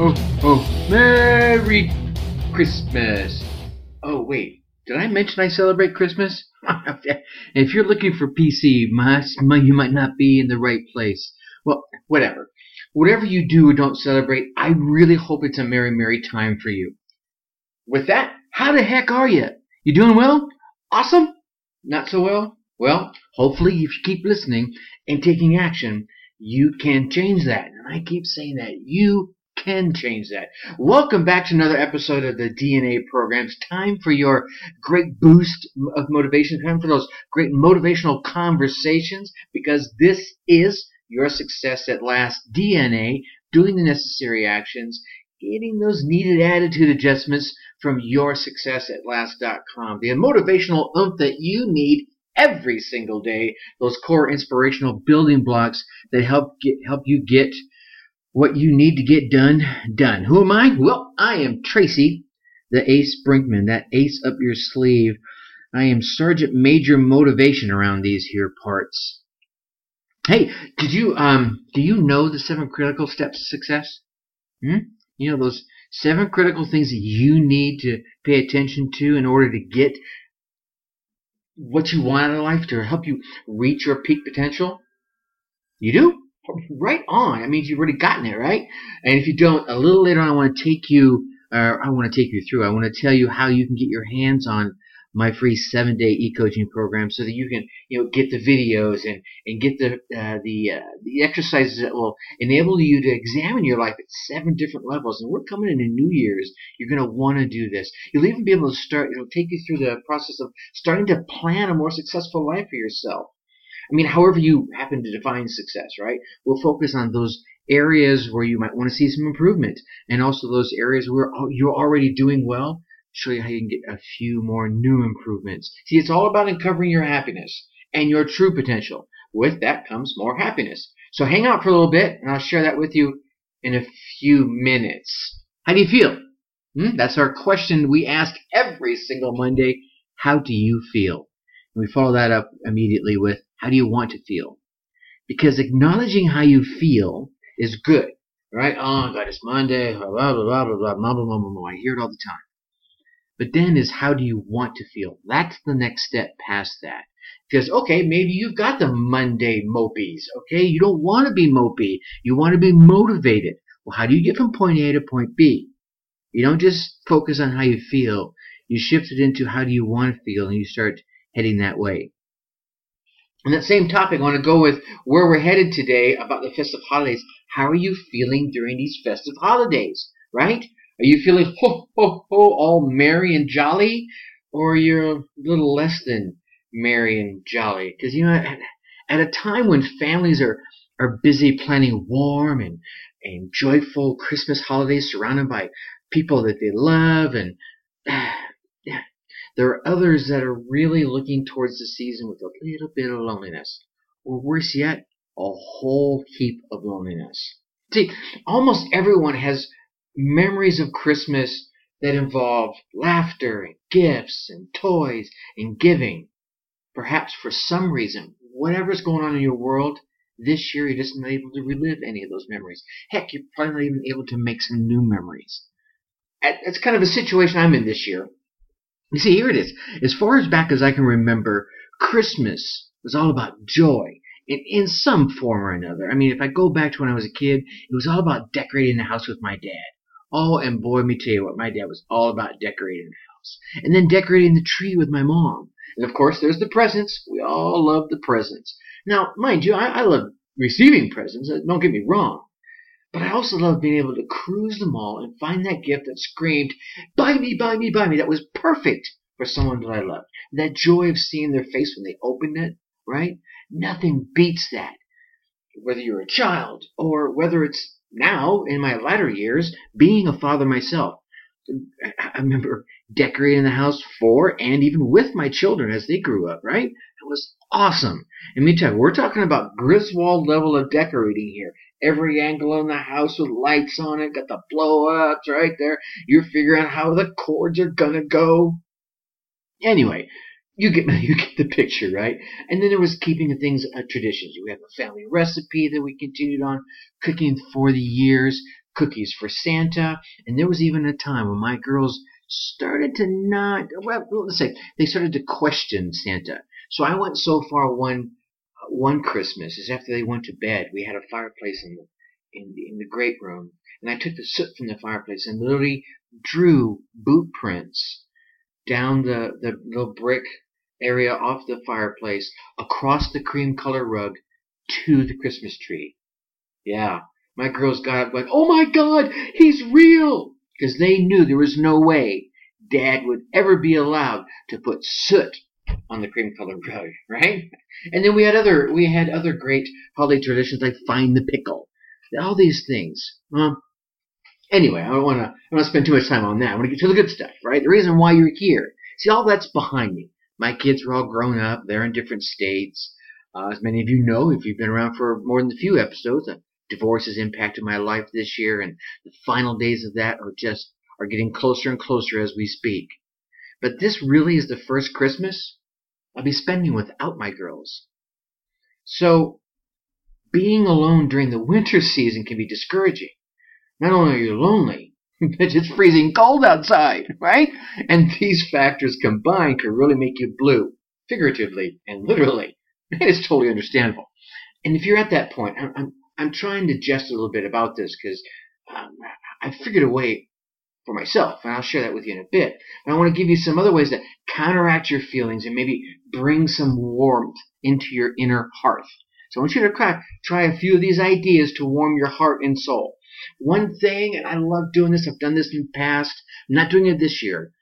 ho, ho. Merry Christmas. Oh, wait. Did I mention I celebrate Christmas? if you're looking for PC, my, you might not be in the right place. Well, whatever. Whatever you do or don't celebrate, I really hope it's a merry, merry time for you. With that, how the heck are you? You doing well? Awesome? Not so well? Well, hopefully, if you keep listening and taking action, you can change that. And I keep saying that. You can change that. Welcome back to another episode of the DNA programs. Time for your great boost of motivation, time for those great motivational conversations, because this is your success at last. DNA, doing the necessary actions, getting those needed attitude adjustments from your yoursuccessatlast.com. The motivational oomph that you need every single day, those core inspirational building blocks that help get, help you get what you need to get done done. Who am I? Well, I am Tracy, the Ace Brinkmann, that ace up your sleeve. I am Sergeant Major Motivation around these here parts. Hey, did you um do you know the seven critical steps to success? Hmm? You know those seven critical things that you need to pay attention to in order to get what you want in life to help you reach your peak potential? You do? Right on. That means you've already gotten it, right? And if you don't, a little later on, I want to take you, or I want to take you through. I want to tell you how you can get your hands on my free seven day e-coaching program so that you can you know get the videos and and get the uh, the uh, the exercises that will enable you to examine your life at seven different levels and we're coming into new year's you're going to want to do this you'll even be able to start it'll take you through the process of starting to plan a more successful life for yourself I mean, however you happen to define success, right? We'll focus on those areas where you might want to see some improvement and also those areas where you're already doing well show you how you can get a few more new improvements. See, it's all about uncovering your happiness and your true potential. With that comes more happiness. So hang out for a little bit and I'll share that with you in a few minutes. How do you feel? Hmm? That's our question we ask every single Monday. How do you feel? And we follow that up immediately with how do you want to feel? Because acknowledging how you feel is good, right? Oh God, it's Monday, blah blah blah blah blah blah blah blah blah. blah. I hear it all the time. But then is how do you want to feel? That's the next step past that. Because, okay, maybe you've got the Monday mopies, okay? You don't want to be mopey. You want to be motivated. Well, how do you get from point A to point B? You don't just focus on how you feel. You shift it into how do you want to feel and you start heading that way. On that same topic, I want to go with where we're headed today about the festive holidays. How are you feeling during these festive holidays, right? Are you feeling ho ho ho all merry and jolly, or you're a little less than merry and jolly? Because you know, at, at a time when families are are busy planning warm and and joyful Christmas holidays surrounded by people that they love, and there are others that are really looking towards the season with a little bit of loneliness, or worse yet, a whole heap of loneliness. See, almost everyone has memories of Christmas that involve laughter and gifts and toys and giving. Perhaps for some reason, whatever's going on in your world, this year you're just not able to relive any of those memories. Heck, you're probably not even able to make some new memories. That's kind of a situation I'm in this year. You see, here it is. As far as back as I can remember, Christmas was all about joy in, in some form or another. I mean, if I go back to when I was a kid, it was all about decorating the house with my dad. Oh, and boy, let me tell you what, my dad was all about decorating the house. And then decorating the tree with my mom. And of course, there's the presents. We all love the presents. Now, mind you, I, I love receiving presents. Don't get me wrong. But I also love being able to cruise the mall and find that gift that screamed, buy me, buy me, buy me. That was perfect for someone that I loved. That joy of seeing their face when they opened it, right? Nothing beats that. Whether you're a child or whether it's now, in my latter years, being a father myself, I remember decorating the house for and even with my children as they grew up, right? It was awesome. And me you, we're talking about Griswold level of decorating here. Every angle in the house with lights on it, got the blow ups right there. You're figuring out how the cords are gonna go. Anyway, you get you get the picture, right? And then there was keeping the things uh, traditions. We have a family recipe that we continued on cooking for the years, cookies for Santa, and there was even a time when my girls started to not well let's say they started to question Santa. So I went so far one one Christmas is after they went to bed, we had a fireplace in the in the, in the great room, and I took the soot from the fireplace and literally drew boot prints down the, the little brick area off the fireplace across the cream color rug to the Christmas tree. Yeah, my girls got up like, oh my god, he's real! Because they knew there was no way dad would ever be allowed to put soot on the cream colored rug, right? And then we had other we had other great holiday traditions like find the pickle. All these things. Um, anyway, I don't want to I don't want to spend too much time on that. I want to get to the good stuff, right? The reason why you're here. See, all that's behind me. My kids are all grown up. They're in different states. Uh, as many of you know, if you've been around for more than a few episodes, a divorce has impacted my life this year, and the final days of that are just are getting closer and closer as we speak. But this really is the first Christmas I'll be spending without my girls. So, being alone during the winter season can be discouraging. Not only are you lonely, but it's freezing cold outside, right? And these factors combined can really make you blue, figuratively and literally. It's totally understandable. And if you're at that point, I'm, I'm, I'm trying to jest a little bit about this because um, I figured a way for myself, and I'll share that with you in a bit. And I want to give you some other ways that counteract your feelings and maybe bring some warmth into your inner hearth. So I want you to try, try a few of these ideas to warm your heart and soul. One thing, and I love doing this, I've done this in the past, I'm not doing it this year,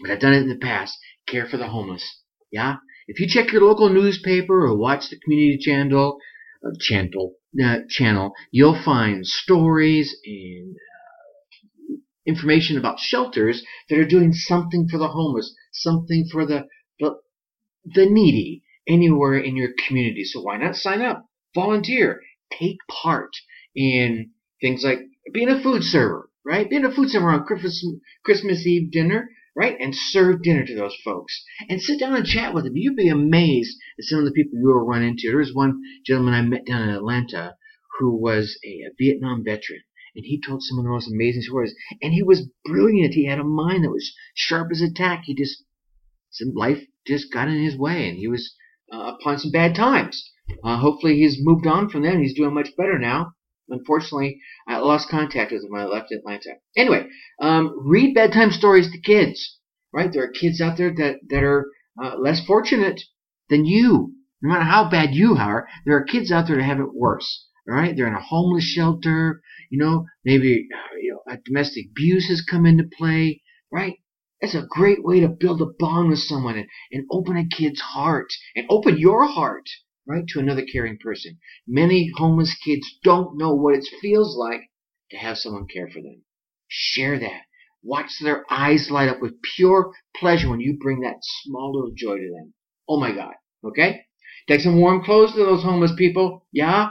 but I've done it in the past, care for the homeless. Yeah? If you check your local newspaper or watch the community channel, uh, channel, uh, channel, you'll find stories and information about shelters that are doing something for the homeless, something for the, the, the needy anywhere in your community. So why not sign up, volunteer, take part in things like being a food server, right? Being a food server on Christmas, Christmas Eve dinner, right? And serve dinner to those folks and sit down and chat with them. You'd be amazed at some of the people you will run into. There was one gentleman I met down in Atlanta who was a, a Vietnam veteran and he told some of the most amazing stories. And he was brilliant. He had a mind that was sharp as a tack. He just, some life just got in his way, and he was uh, upon some bad times. Uh, hopefully, he's moved on from that. He's doing much better now. Unfortunately, I lost contact with him when I left Atlanta. Anyway, um, read bedtime stories to kids. Right? There are kids out there that that are uh, less fortunate than you. No matter how bad you are, there are kids out there that have it worse. All right? They're in a homeless shelter. You know, maybe uh, you know, domestic abuse has come into play, right? That's a great way to build a bond with someone and, and open a kid's heart and open your heart, right, to another caring person. Many homeless kids don't know what it feels like to have someone care for them. Share that. Watch their eyes light up with pure pleasure when you bring that small little joy to them. Oh my God. Okay? Take some warm clothes to those homeless people. Yeah?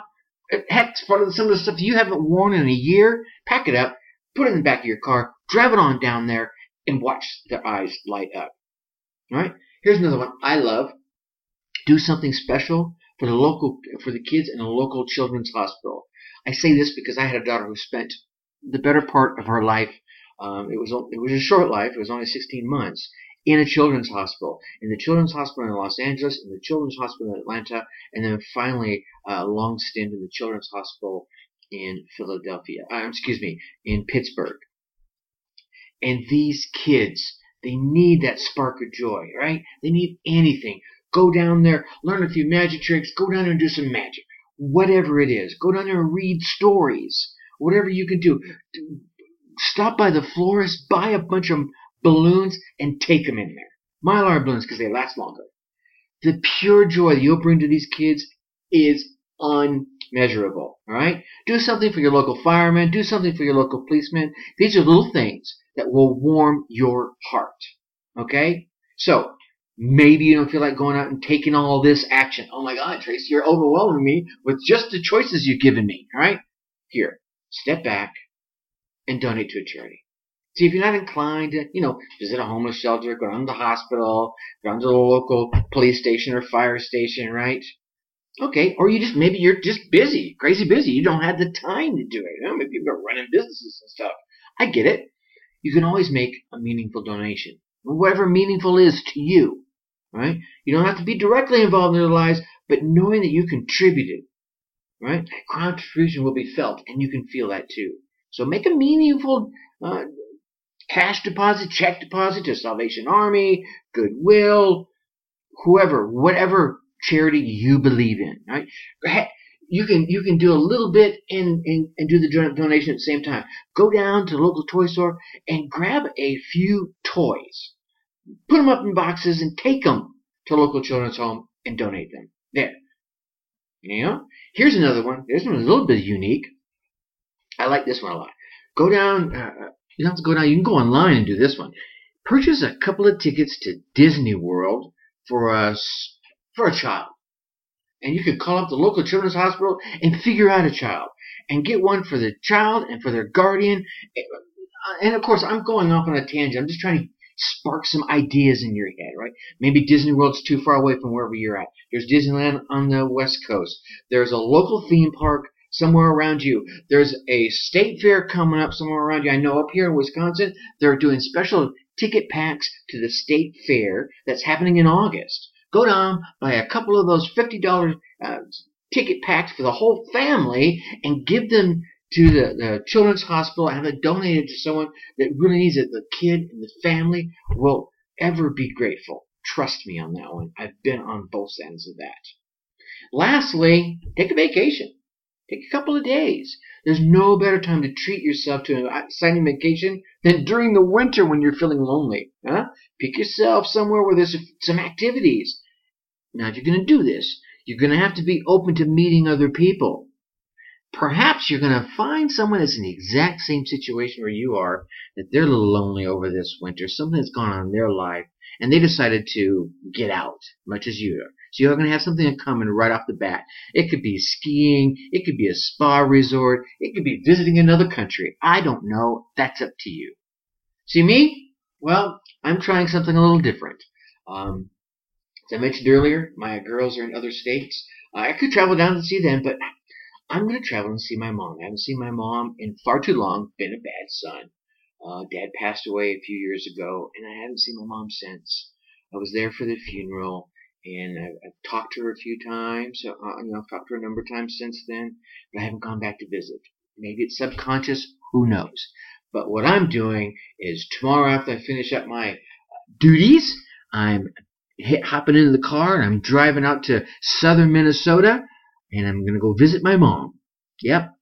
Eh, heck, part of some of the stuff you haven't worn in a year, pack it up, put it in the back of your car, drive it on down there, and watch their eyes light up. All right. Here's another one I love. Do something special for the local for the kids in a local children's hospital. I say this because I had a daughter who spent the better part of her life. Um, it was it was a short life. It was only 16 months, in a children's hospital, in the children's hospital in Los Angeles, in the children's hospital in Atlanta, and then finally uh, a long stint in the children's hospital in Philadelphia. Uh, excuse me, in Pittsburgh. And these kids, they need that spark of joy, right? They need anything. Go down there, learn a few magic tricks, go down there and do some magic. Whatever it is. Go down there and read stories. Whatever you can do. Stop by the florist, buy a bunch of balloons and take them in there. Mylar balloons because they last longer. The pure joy that you'll bring to these kids is unmeasurable. All right? Do something for your local fireman. Do something for your local policeman. These are little things that will warm your heart. Okay? So, maybe you don't feel like going out and taking all this action. Oh my God, Tracy, you're overwhelming me with just the choices you've given me. All right? Here, step back and donate to a charity. See, if you're not inclined to, you know, visit a homeless shelter, go down to the hospital, go down to the local police station or fire station, right? Okay, or you just maybe you're just busy, crazy busy. You don't have the time to do it. You know, maybe you've got running businesses and stuff. I get it. You can always make a meaningful donation, whatever meaningful is to you. Right? You don't have to be directly involved in their lives, but knowing that you contributed, right? That contribution will be felt, and you can feel that too. So make a meaningful uh, cash deposit, check deposit to Salvation Army, Goodwill, whoever, whatever charity you believe in. Right? You can you can do a little bit and, and, and do the donation at the same time. Go down to the local toy store and grab a few toys. Put them up in boxes and take them to local children's home and donate them. There. You know? Here's another one. This one's a little bit unique. I like this one a lot. Go down, uh, you don't have to go down, you can go online and do this one. Purchase a couple of tickets to Disney World for a for a child. And you could call up the local children's hospital and figure out a child and get one for the child and for their guardian. Uh, and of course, I'm going off on a tangent. I'm just trying to spark some ideas in your head, right? Maybe Disney World's too far away from wherever you're at. There's Disneyland on the West Coast. There's a local theme park somewhere around you. There's a state fair coming up somewhere around you. I know up here in Wisconsin, they're doing special ticket packs to the state fair that's happening in August. Go down, buy a couple of those $50 uh, ticket packs for the whole family and give them to the, the children's hospital and have it donated to someone that really needs it. The kid and the family will ever be grateful. Trust me on that one. I've been on both ends of that. Lastly, take a vacation. Take a couple of days. There's no better time to treat yourself to an exciting vacation than during the winter when you're feeling lonely. Huh? Pick yourself somewhere where there's some activities. Now, if you're going to do this, you're going to have to be open to meeting other people. Perhaps you're going to find someone that's in the exact same situation where you are, that they're a little lonely over this winter, something that's gone on in their life, and they decided to get out, much as you are. So you're going to have something in common right off the bat. It could be skiing, it could be a spa resort, it could be visiting another country. I don't know. That's up to you. See me? Well, I'm trying something a little different. Um, as I mentioned earlier, my girls are in other states. Uh, I could travel down to see them, but I'm going to travel and see my mom. I haven't seen my mom in far too long. Been a bad son. Uh, Dad passed away a few years ago, and I haven't seen my mom since. I was there for the funeral, and I've, I've talked to her a few times. So, Uh, you know, I've talked to her a number of times since then, but I haven't gone back to visit. Maybe it's subconscious. Who knows? But what I'm doing is tomorrow after I finish up my duties, I'm hit, hopping into the car and I'm driving out to southern Minnesota, and I'm gonna go visit my mom. Yep.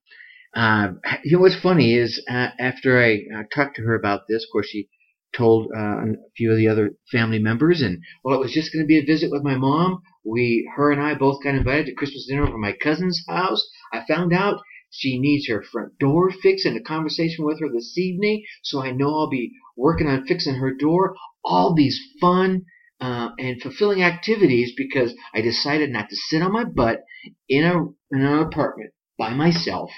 Uh, you know what's funny is uh, after I uh, talked to her about this, of course she told uh, a few of the other family members, and well, it was just going to be a visit with my mom. We, her and I, both got invited to Christmas dinner over my cousin's house. I found out she needs her front door fixed and a conversation with her this evening, so I know I'll be working on fixing her door. All these fun uh, and fulfilling activities because I decided not to sit on my butt in a in an apartment by myself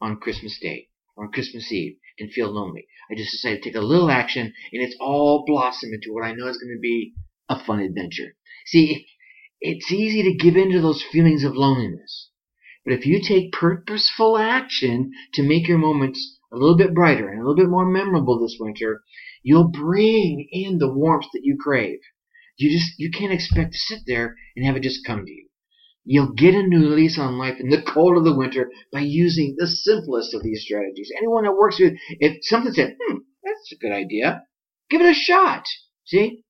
on Christmas Day or on Christmas Eve and feel lonely. I just decided to take a little action, and it's all blossomed into what I know is going to be a fun adventure. See, it's easy to give in to those feelings of loneliness. But if you take purposeful action to make your moments a little bit brighter and a little bit more memorable this winter, you'll bring in the warmth that you crave. You just you can't expect to sit there and have it just come to you. You'll get a new lease on life in the cold of the winter by using the simplest of these strategies. Anyone that works with, if something said, hmm, that's a good idea, give it a shot. See?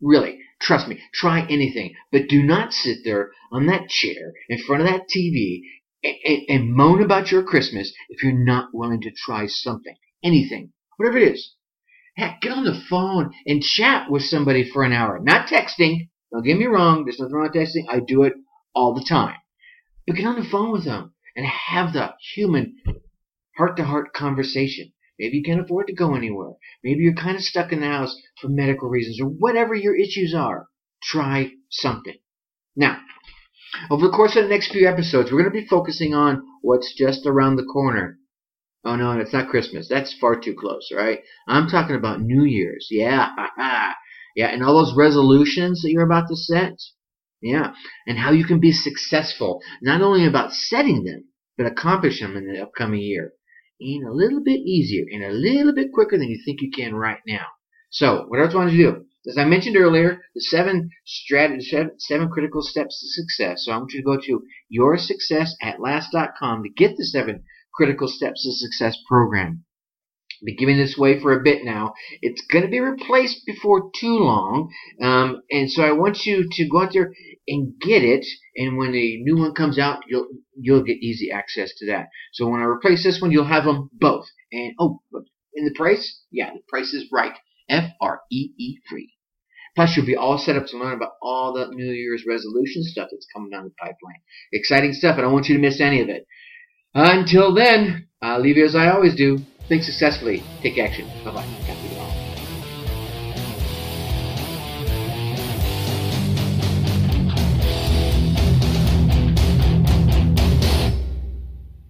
really, trust me, try anything, but do not sit there on that chair in front of that TV and, and, and moan about your Christmas if you're not willing to try something, anything, whatever it is. Heck, get on the phone and chat with somebody for an hour. Not texting, don't get me wrong, there's nothing wrong with texting. I do it all the time. But get on the phone with them and have the human heart to heart conversation. Maybe you can't afford to go anywhere. Maybe you're kind of stuck in the house for medical reasons or whatever your issues are. Try something. Now, over the course of the next few episodes, we're going to be focusing on what's just around the corner. Oh no, it's not Christmas. That's far too close, right? I'm talking about New Year's. Yeah, yeah, and all those resolutions that you're about to set. Yeah, and how you can be successful, not only about setting them, but accomplish them in the upcoming year. In a little bit easier, and a little bit quicker than you think you can right now. So, what else I want to do? As I mentioned earlier, the seven strategy, seven critical steps to success. So I want you to go to yoursuccessatLast.com to get the seven critical steps to success program be giving this away for a bit now. It's going to be replaced before too long, um, and so I want you to go out there and get it. And when a new one comes out, you'll you'll get easy access to that. So when I replace this one, you'll have them both. And oh, in the price, yeah, the price is right. F R E E free. Plus, you'll be all set up to learn about all the New Year's resolution stuff that's coming down the pipeline. Exciting stuff. and I don't want you to miss any of it. Until then, I'll leave you as I always do. Think successfully. Take action. Bye bye.